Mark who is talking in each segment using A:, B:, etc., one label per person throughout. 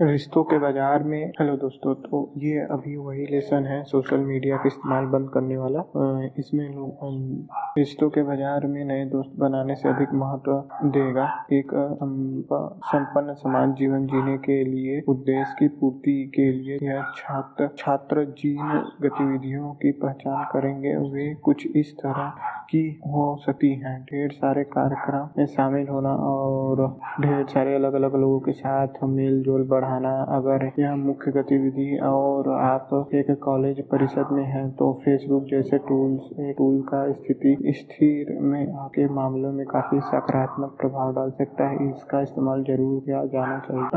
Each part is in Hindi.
A: रिश्तों के बाज़ार में। हेलो दोस्तों तो ये अभी वही लेसन है सोशल मीडिया का इस्तेमाल बंद करने वाला। इसमें लोग रिश्तों के बाज़ार में नए दोस्त बनाने से अधिक महत्व देगा। एक संपन्न समाज जीवन जीने के लिए, उद्देश्य की पूर्ति के लिए यह छात्र छात्र जिन गतिविधियों की पहचान करेंगे। वे कुछ इस तरह की हो सकती हैं। ढेर सारे कार्यक्रम में शामिल होना और ढेर सारे अलग अलग लोगों के साथ मेल जोल बढ़ाना अगर यह मुख्य गतिविधि और आप एक कॉलेज परिषद में हैं तो फेसबुक जैसे टूल्स टूल का स्थिति स्थिर में आपके मामलों में काफ़ी सकारात्मक प्रभाव डाल सकता है। इसका इस्तेमाल ज़रूर किया जाना चाहिए।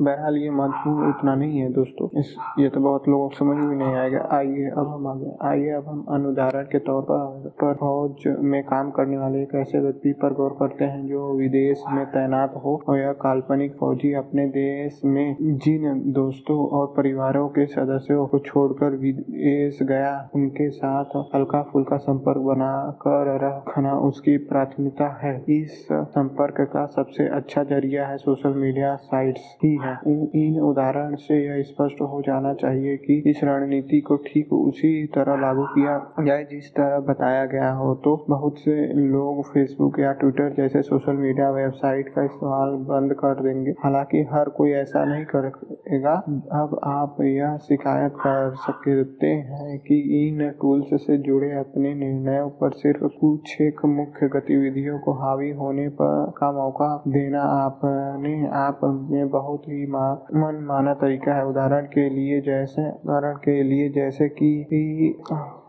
A: बहरहाल ये महत्वपूर्ण उतना नहीं है दोस्तों। इस, ये तो बहुत लोगों को समझ भी नहीं आएगा। आइए, अब हम आगे। आइए, अब हम अनुदाहरण के तौर पर पर फौज में काम करने वाले एक ऐसे व्यक्ति पर गौर करते हैं जो विदेश में तैनात हो और यह काल्पनिक फौजी अपने देश में जिन दोस्तों और परिवारों के सदस्यों को छोड़कर विदेश गया, उनके साथ हल्का फुल्का संपर्क बना कर रखना उसकी प्राथमिकता है। इस संपर्क का सबसे अच्छा ज़रिया है सोशल मीडिया साइट्स ही है। इन उदाहरण से यह स्पष्ट हो जाना चाहिए कि इस रणनीति को ठीक उसी तरह लागू किया जाए जिस तरह बताया गया हो। तो बहुत से लोग फेसबुक या ट्विटर जैसे सोशल मीडिया वेबसाइट का इस्तेमाल बंद कर देंगे। हालाँकि हर कोई ऐसा नहीं करेगा अब आप यह शिकायत कर सकते हैं कि इन टूल्स से जुड़े अपने निर्णयों पर सिर्फ़ कुछ एक मुख्य गतिविधियों को हावी होने पर का मौका देना आपने आप में बहुत ही मन माना तरीका है। उदाहरण के लिए जैसे, उदाहरण के लिए जैसे कि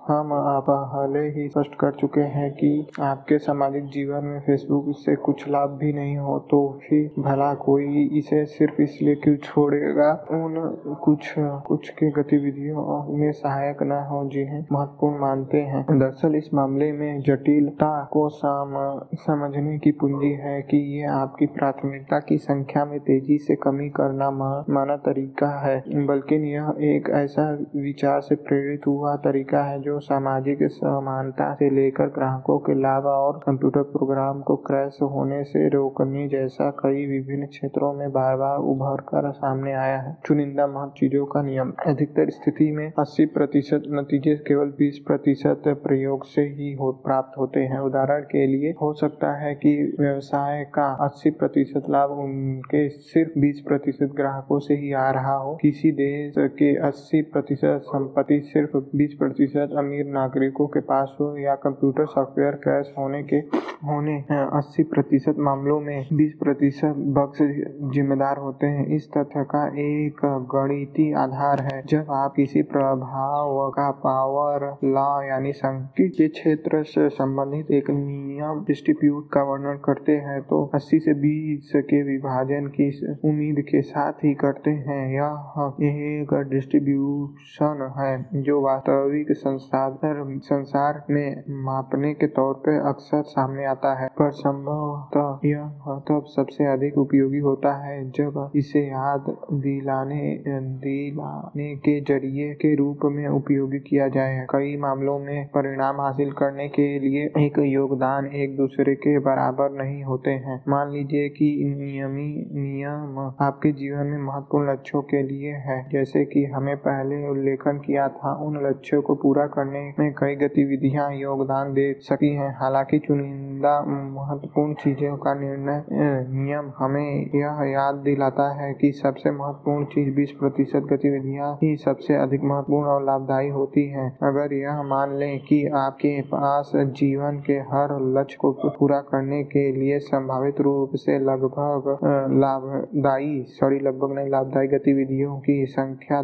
A: हम आप पहले ही स्पष्ट कर चुके हैं कि आपके सामाजिक जीवन में फेसबुक से कुछ लाभ भी नहीं हो तो फिर भला कोई इसे सिर्फ़ इसलिए क्यों छोड़ेगा? उन कुछ कुछ के गतिविधियों में सहायक न हो जिन्हें महत्वपूर्ण मानते हैं। दरअसल इस मामले में जटिलता को सम, समझने की पूंजी है कि ये आपकी प्राथमिकता की संख्या में तेज़ी से कमी करना माना तरीका है बल्कि यह एक ऐसा विचार से प्रेरित हुआ तरीका है जो जो सामाजिक समानता से लेकर ग्राहकों के लाभ और कंप्यूटर प्रोग्राम को क्रैश होने से रोकने जैसा कई विभिन्न क्षेत्रों में बार बार उभर कर सामने आया है। चुनिंदा महत्व चीज़ों का नियम। अधिकतर स्थिति में 80 प्रतिशत नतीजे केवल 20 प्रतिशत प्रयोग से ही हो, प्राप्त होते हैं। उदाहरण के लिए, हो सकता है कि व्यवसाय का 80 प्रतिशत लाभ उनके सिर्फ़ 20 प्रतिशत ग्राहकों से ही आ रहा हो। किसी देश के 80 प्रतिशत संपत्ति सिर्फ़ 20 प्रतिशत अमीर नागरिकों के पास हो या कंप्यूटर सॉफ्टवेयर क्रैश होने के, होने अस्सी प्रतिशत मामलों में बीस प्रतिशत बग्स जिम्मेदार होते हैं। इस तथ्य का एक गणितीय आधार है। जब आप किसी प्रभाव का पावर लॉ यानी संख्या के क्षेत्र से संबंधित एक नियम डिस्ट्रीब्यूट का वर्णन करते हैं तो 80 से 20 के विभाजन की उम्मीद के साथ ही करते हैं। यह एक डिस्ट्रीब्यूशन है, जो वास्तविक संस्था साधन संसार में मापने के तौर पर अक्सर सामने आता है। पर संभवतः यह तब सबसे अधिक उपयोगी होता है जब इसे याद दिलाने दिलाने के ज़रिए के रूप में उपयोगी किया जाए। कई मामलों में परिणाम हासिल करने के लिए एक योगदान एक दूसरे के बराबर नहीं होते हैं। मान लीजिए कि नियमी, नियम आपके जीवन में महत्वपूर्ण लक्ष्यों के लिए है। जैसे कि हमें पहले उल्लेखन किया था, उन लक्ष्यों को पूरा करने में कई गतिविधियाँ योगदान दे सकती हैं। हालाँकि चुनिंदा महत्वपूर्ण चीज़ों का निर्णय नियम हमें यह याद दिलाता है कि सबसे महत्वपूर्ण चीज़ 20 प्रतिशत गतिविधियाँ ही सबसे अधिक महत्वपूर्ण और लाभदायी होती हैं। अगर यह मान लें कि आपके पास जीवन के हर लक्ष्य को पूरा करने के लिए संभावित रूप से लगभग लाभदायी, सॉरी, लगभग नहीं, लाभदायी गतिविधियों की संख्या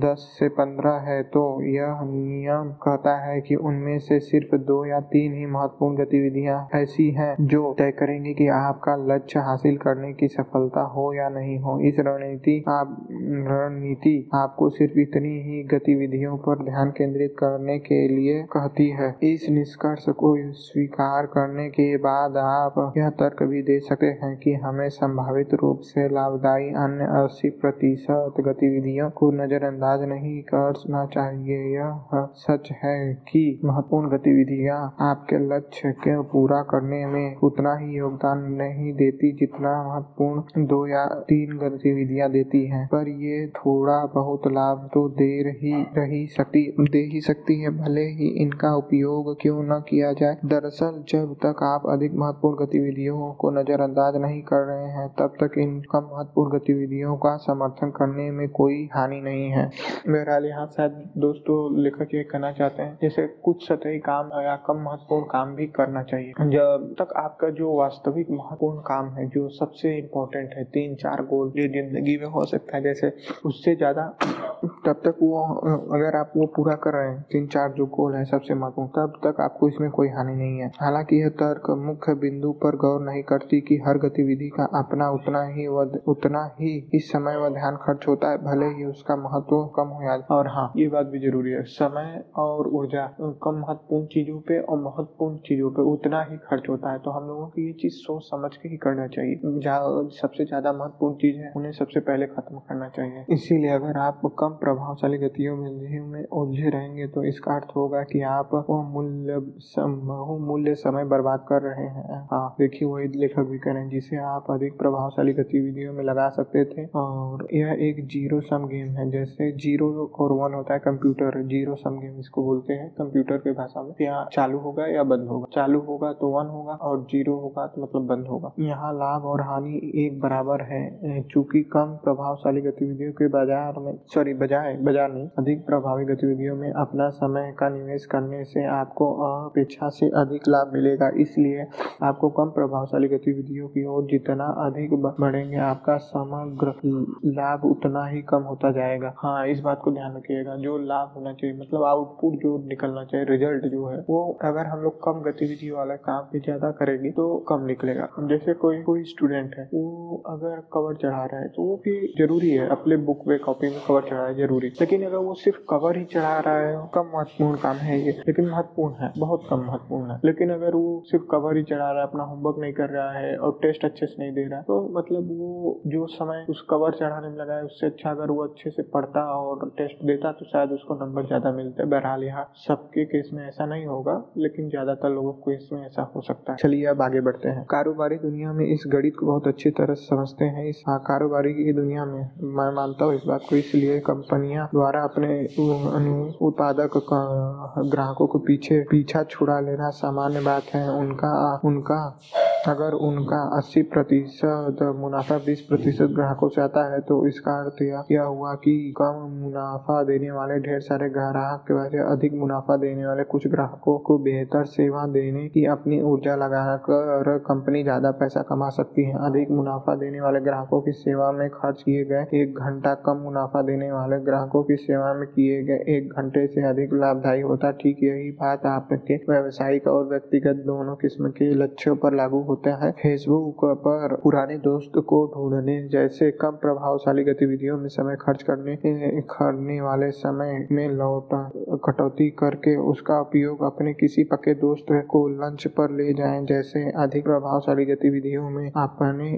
A: दस से पंद्रह है तो यह नियम कहता है कि उनमें से सिर्फ़ दो या तीन ही महत्वपूर्ण गतिविधियाँ ऐसी हैं जो तय करेंगे कि आपका लक्ष्य हासिल करने की सफलता हो या नहीं हो। इस रणनीति, आप, रणनीति आपको सिर्फ़ इतनी ही गतिविधियों पर ध्यान केंद्रित करने के लिए कहती है। इस निष्कर्ष को स्वीकार करने के बाद आप यह तर्क भी दे सकते हैं कि हमें संभावित रूप से लाभदायी अन्य अस्सी प्रतिशत गतिविधियों को नजरअंदाज नहीं करना चाहिए। यह सच सच है कि महत्वपूर्ण गतिविधियाँ आपके लक्ष्य के पूरा करने में उतना ही योगदान नहीं देती जितना महत्वपूर्ण दो या तीन गतिविधियाँ देती हैं। पर ये थोड़ा बहुत लाभ तो दे रही रही सकती दे ही सकती है। भले ही इनका उपयोग क्यों न किया जाए। दरअसल, जब तक आप अधिक महत्वपूर्ण गतिविधियों को नजरअंदाज नहीं कर रहे हैं, तब तक इन महत्वपूर्ण गतिविधियों का समर्थन करने में कोई हानि नहीं है। बहरहाल, यहाँ शायद दोस्तों, लेखक ये कहना चाहते हैं। जैसे कुछ सतही काम या कम महत्वपूर्ण काम भी करना चाहिए। जब तक आपका जो वास्तविक महत्वपूर्ण काम है, जो सबसे इम्पोर्टेंट है, तीन चार गोल जो ज़िंदगी में हो सकता है, जैसे उससे ज़्यादा तब तक वो, अगर आप वो पूरा कर रहे हैं, तीन चार जो गोल है सबसे महत्वपूर्ण, तब तक आपको इसमें कोई हानि नहीं है। हालाँकि यह तर्क मुख्य बिंदु पर गौर नहीं करती कि हर गतिविधि का अपना उतना ही उतना ही इस समय व ध्यान खर्च होता है, भले ही उसका महत्व कम हो जाए और हाँ ये बात भी ज़रूरी है। समय और ऊर्जा कम महत्वपूर्ण चीज़ों पे और महत्वपूर्ण चीज़ों पे उतना ही खर्च होता है। तो हम लोगों को ये चीज़ सोच समझ के ही करना चाहिए। सबसे ज़्यादा महत्वपूर्ण चीज़ है, उन्हें सबसे पहले खत्म करना चाहिए। इसीलिए अगर आप कम प्रभावशाली गतिविधियों में उलझे रहेंगे तो इसका अर्थ होगा कि आप मूल्य बहुमूल्य समय बर्बाद कर रहे हैं। हाँ देखिए वही लेखक भी करें जिसे आप अधिक प्रभावशाली गतिविधियों में लगा सकते थे। और यह एक ज़ीरो सम गेम है, जैसे ज़ीरो और वन होता है कंप्यूटर, ज़ीरो सम गेम इसको बोलते हैं कंप्यूटर के भाषा में। या चालू होगा या बंद होगा। चालू होगा तो वन होगा और ज़ीरो होगा तो मतलब बंद होगा। यहाँ लाभ और हानि एक बराबर है चूँकि कम प्रभावशाली गतिविधियों के बाज़ार में सॉरी बजाय, बाज़ार नहीं, अधिक प्रभावी गतिविधियों में अपना समय का निवेश करने से आपको अपेक्षा से अधिक लाभ मिलेगा। इसलिए आपको कम प्रभावशाली गतिविधियों की ओर जितना अधिक बढ़ेंगे आपका समग्र लाभ उतना ही कम होता जाएगा। हाँ इस बात को ध्यान रखिएगा। जो लाभ होना चाहिए मतलब आउटपुट जो निकलना चाहिए रिज़ल्ट जो है, वो अगर हम लोग कम गतिविधि वाला काम भी ज़्यादा करेंगे तो कम निकलेगा। जैसे कोई कोई स्टूडेंट है, वो अगर कवर चढ़ा रहा है तो वो भी ज़रूरी है, अपने बुक में कॉपी में कवर चढ़ा है ज़रूरी। लेकिन अगर वो सिर्फ़ कवर ही चढ़ा रहा है कम महत्वपूर्ण काम है ये, लेकिन महत्वपूर्ण है, बहुत कम महत्वपूर्ण है। लेकिन अगर वो सिर्फ़ कवर ही चढ़ा रहा है, अपना होमवर्क नहीं कर रहा है, और टेस्ट अच्छे से नहीं दे रहा है तो मतलब वो जो समय उस कवर चढ़ाने में लगा है, उससे अच्छा अगर वो अच्छे से पढ़ता और टेस्ट देता तो शायद उसको नंबर ज़्यादा मिलते बहरहाल यहाँ। सबके केस में ऐसा नहीं होगा लेकिन ज़्यादातर लोगों को इसमें ऐसा हो सकता है। चलिए अब आगे बढ़ते हैं। कारोबारी दुनिया में इस गणित को बहुत अच्छी तरह समझते हैं इस। हाँ, कारोबारी की दुनिया में मैं मानता हूँ इस बात को इसलिए कंपनियाँ द्वारा अपने उत्पादक ग्राहकों को पीछे पीछा छुड़ा लेना सामान्य बात है। उनका उनका अगर उनका 80 प्रतिशत मुनाफा 20 प्रतिशत ग्राहकों से आता है तो इसका अर्थ यह हुआ कि कम मुनाफा देने वाले ढेर सारे ग्राहक के वजह अधिक मुनाफा देने वाले कुछ ग्राहकों को बेहतर सेवा देने की अपनी ऊर्जा लगाकर कंपनी ज़्यादा पैसा कमा सकती है। अधिक मुनाफा देने वाले ग्राहकों की सेवा में खर्च किए गए एक घंटा कम मुनाफा देने वाले ग्राहकों की सेवा में किए गए एक घंटे से अधिक लाभदायी होता। ठीक यही बात आपके व्यवसायिक और व्यक्तिगत दोनों किस्म के लक्ष्यों पर लागू होता है। फेसबुक पर पुराने दोस्त को ढूँढने जैसे कम प्रभावशाली गतिविधियों में समय खर्च करने करने वाले समय में लौटा कटौती करके उसका उपयोग अपने किसी पक्के दोस्त को लंच पर ले जाएँ, जैसे अधिक प्रभावशाली गतिविधियों में अपने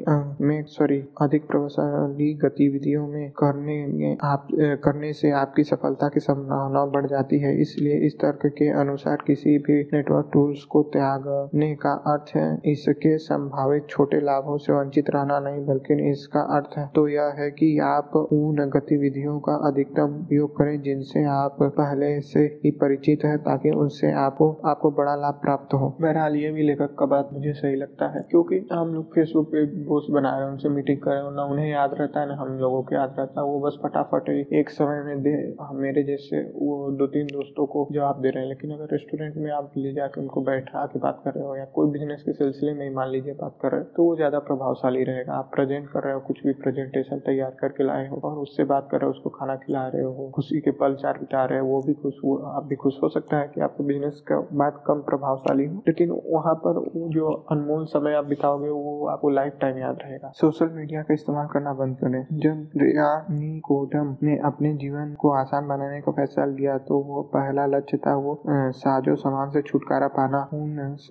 A: में सॉरी अधिक प्रभावशाली गतिविधियों में करने में आप करने से आपकी सफलता की संभावना बढ़ जाती है। इसलिए इस तर्क के अनुसार किसी भी नेटवर्क टूल्स को त्यागने का अर्थ है, इसके संभावित छोटे लाभों से वंचित रहना नहीं, बल्कि इसका अर्थ तो यह है कि आप उन गतिविधियों का अधिकतम उपयोग करें जिनसे आप पहले से ही परिचित है ताकि उनसे आपको आपको बड़ा लाभ प्राप्त हो। बहरहाल ये भी लेखक का बात मुझे सही लगता है, क्योंकि हम लोग फेसबुक पे पोस्ट बना रहे हैं, उनसे मीटिंग कर रहे हैं ना उन्हें याद रहता है ना, हम लोगों को याद रहता है, वो बस फटाफट एक समय में दे, मेरे जैसे वो दो तीन दोस्तों को जवाब दे रहे हैं, लेकिन अगर रेस्टोरेंट में आप ले जाके उनको बैठा के बात कर रहे हो, या कोई बिज़नेस के सिलसिले में मान लीजिए बात कर रहे हो तो वो ज़्यादा प्रभावशाली रहेगा। आप प्रेजेंट कर रहे हो, कुछ भी प्रेजेंटेशन तैयार करके लाए हो, और उससे बात कर रहे हो, उसको खाना खिला रहे हो, खुशी के पल चार बिता रहे हो, वो भी खुश हो आप भी खुश हो सकता है कि आपके बिज़नेस का बात कम प्रभावशाली हो। लेकिन वहाँ पर वो जो अनमोल समय आप बिताओगे, वो आपको लाइफ टाइम याद रहेगा। सोशल मीडिया का इस्तेमाल करना बंद करें जब रिया निकोडम ने अपने जीवन को आसान बनाने का फैसला लिया तो वो पहला लक्ष्य था वो साजो सामान से छुटकारा पाना।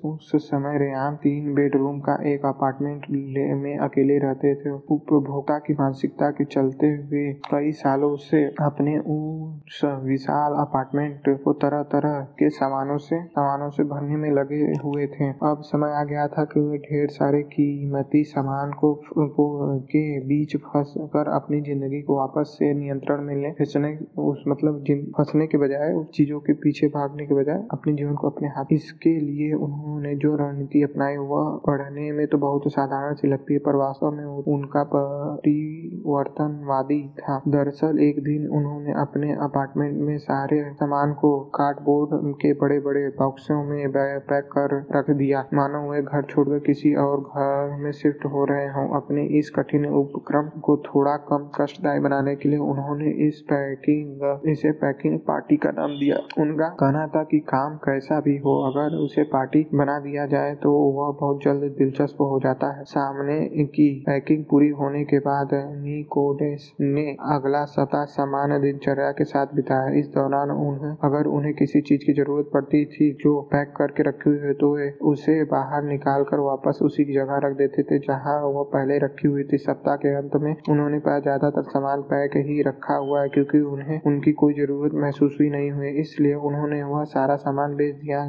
A: उस समय रेयान तीन बेडरूम का एक अपार्टमेंट में अकेले रहते थे। उपभोक्ता की मानसिकता के चलते हुए कई सालों से अपने उस विशाल अपार्टमेंट को तरह तरह के सामानों से सामानों से भरने में लगे हुए थे। अब समय आ गया था कि वे ढेर सारे कीमती सामान को, को के बीच फंस कर अपनी ज़िंदगी को वापस से नियंत्रण में ले। फंसने उस मतलब फंसने के बजाय उस चीज़ों के पीछे भागने के बजाय अपने जीवन को अपने हाथ इसके लिए उन्होंने जो रणनीति अपनाई वह पढ़ने में तो बहुत साधारण सी लगती है पर वास्तव में उनका परिवर्तनवादी था। दरअसल एक दिन उन्होंने अपने अपार्टमेंट में सारे सामान को कार्डबोर्ड के बड़े बड़े बॉक्सों में पैक कर रख दिया। मानो वे घर छोड़कर किसी और घर में शिफ्ट हो रहे हों। अपने इस कठिन उपक्रम को थोड़ा कम कष्टदायी बनाने के लिए उन्होंने इस पैकिंग इसे पैकिंग पार्टी का नाम दिया। उनका कहना था कि काम कैसा भी हो, अगर उसे पार्टी बना दिया जाए तो वह बहुत जल्द दिलचस्प हो जाता है। सामने की पैकिंग पूरी होने के बाद निकोडेस ने अगला सप्ताह समान दिनचर्या के साथ बिताया। इस दौरान उन्हें अगर उन्हें किसी चीज़ की ज़रूरत पड़ती थी जो पैक करके रखी हुई है तो वे उसे बाहर निकाल कर वापस उसी जगह रख देते थे जहाँ वह पहले रखी हुई थी। सप्ताह के अंत में उन्होंने पाया ज़्यादातर सामान पैक ही रखा हुआ है क्योंकि उन्हें, उनकी कोई ज़रूरत महसूस ही नहीं हुई। इसलिए उन्होंने वह सारा सामान बेच दिया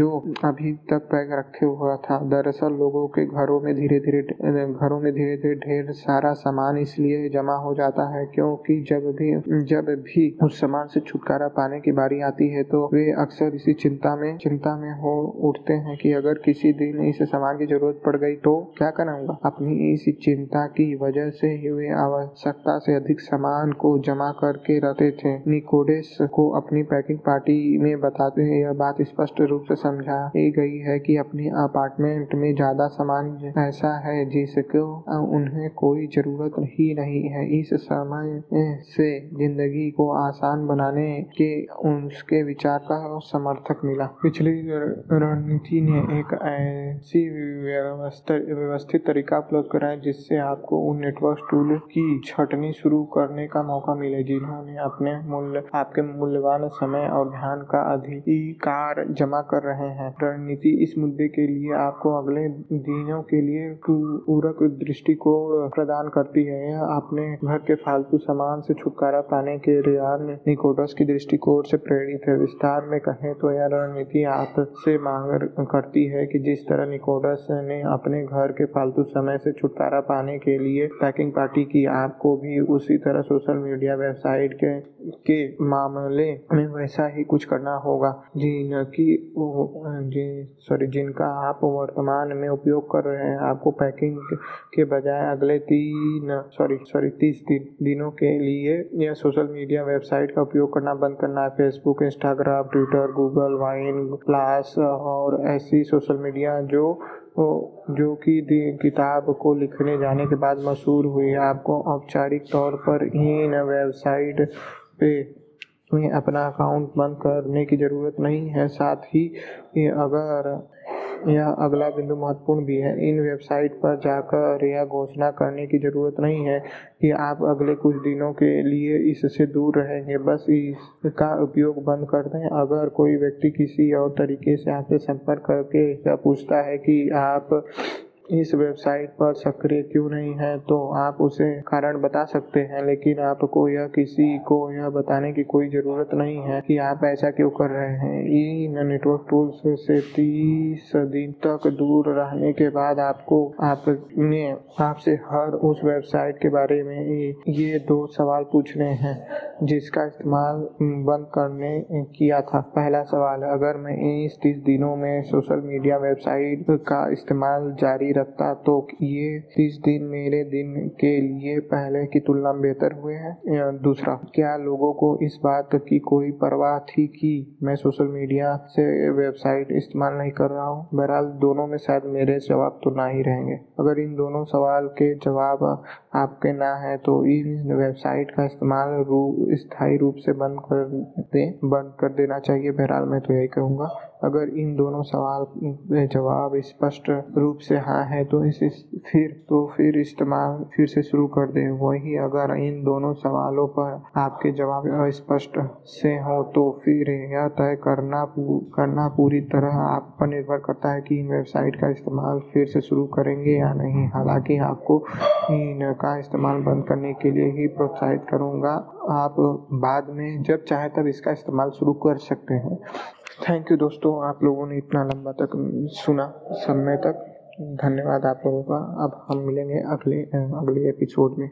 A: जो अभी तक पैक रखे हुआ था। दरअसल लोगों के घरों में धीरे धीरे घरों में धीरे धीरे ढेर सारा सामान इसलिए जमा हो जाता है क्योंकि जब भी जब भी उस सामान से छुटकारा पाने की बारी आती है तो वे अक्सर इसी चिंता में चिंता में हो उठते हैं कि अगर किसी दिन इस सामान की ज़रूरत पड़ गई तो क्या कराऊँगा अपनी इस चिंता की वजह से ही वे आवश्यकता से अधिक सामान को जमा करके रखते थे। निकोडेस को अपनी पैकिंग पार्टी में बताते हुए यह बात स्पष्ट रूप से समझाई गई है कि अपने अपार्टमेंट में ज़्यादा सामान ऐसा है जिसको उन्हें कोई ज़रूरत ही नहीं है। इस समय से ज़िंदगी को आसान बनाने के उसके विचार का समर्थक मिला। पिछली रणनीति ने एक ऐसी व्यवस्थित तरीका उपलब्ध कराया जिससे आपको उन नेटवर्क टूल की छटनी शुरू करने का मौका मिले, जिन्होंने अपने मूल्य आपके मूल्यवान समय और ध्यान का अधिकार जमा कर रहे हैं। रणनीति इस मुद्दे के लिए आपको अगले दिनों के लिए पूरक दृष्टिकोण प्रदान करती है। यह अपने घर के फालतू सामान से छुटकारा पाने के रियान निकोटस की दृष्टिकोण से प्रेरित है। विस्तार में कहें तो यह रणनीति आपसे मांग करती है कि जिस तरह निकोडस ने अपने घर के फालतू समय से छुटकारा पाने के लिए पैकिंग पार्टी की, आपको भी उसी तरह सोशल मीडिया वेबसाइट के के मामले में वैसा ही कुछ करना होगा। जिनकी जिन सॉरी, जिनका आप वर्तमान में उपयोग कर रहे हैं, आपको पैकिंग के बजाय अगले तीन, सॉरी सॉरी, तीस दिन, दिनों के लिए यह सोशल मीडिया वेबसाइट का उपयोग करना बंद करना है। Facebook Instagram Twitter Google Vine class और ऐसी सोशल मीडिया जो जो कि किताब को लिखने जाने के बाद मशहूर हुई। आपको औपचारिक तौर पर इन वेबसाइट पे में अपना अकाउंट बंद करने की ज़रूरत नहीं है। साथ ही अगर यह अगला बिंदु महत्वपूर्ण भी है। इन वेबसाइट पर जाकर यह घोषणा करने की ज़रूरत नहीं है कि आप अगले कुछ दिनों के लिए इससे दूर रहेंगे। बस इसका उपयोग बंद कर दें। अगर कोई व्यक्ति किसी और तरीके से आपसे संपर्क करके यह पूछता है कि आप इस वेबसाइट पर सक्रिय क्यों नहीं है तो आप उसे कारण बता सकते हैं, लेकिन आपको यह किसी को यह बताने की कोई ज़रूरत नहीं है कि आप ऐसा क्यों कर रहे हैं। इन नेटवर्क टूल्स से तीस दिन तक दूर रहने के बाद आपको आपने, आपसे हर उस वेबसाइट के बारे में ये दो सवाल पूछने हैं, जिसका इस्तेमाल बंद करने किया था। पहला सवाल, अगर मैं इस तीस दिनों में सोशल मीडिया वेबसाइट का इस्तेमाल जारी रखता तो ये तीस दिन मेरे दिन के लिए पहले की तुलना में बेहतर हुए हैं। दूसरा, क्या लोगों को इस बात की कोई परवाह थी कि मैं सोशल मीडिया से वेबसाइट इस्तेमाल नहीं कर रहा हूँ? बहरहाल, दोनों में शायद मेरे जवाब तो ना ही रहेंगे। अगर इन दोनों सवाल के जवाब आपके ना है तो इन वेबसाइट का इस्तेमाल रू स्थायी रूप से बंद कर दें बंद कर देना चाहिए। बहरहाल मैं तो यही कहूँगा। अगर इन दोनों सवाल जवाब स्पष्ट रूप से हाँ है तो इस, इस फिर तो फिर इस्तेमाल फिर से शुरू कर दें। वही अगर इन दोनों सवालों पर आपके जवाब अस्पष्ट से हो तो फिर यह तय करना करना पूरी तरह आप पर निर्भर करता है कि इन वेबसाइट का इस्तेमाल फिर से शुरू करेंगे या नहीं। हालाँकि आपको इनका इस्तेमाल बंद करने के लिए ही प्रोत्साहित करूँगा। आप बाद में जब चाहे तब इसका इस्तेमाल शुरू कर सकते हैं। थैंक यू दोस्तों, आप लोगों ने इतना लंबा तक सुना समय तक। धन्यवाद आप लोगों का। अब हम मिलेंगे अगले अगले एपिसोड में।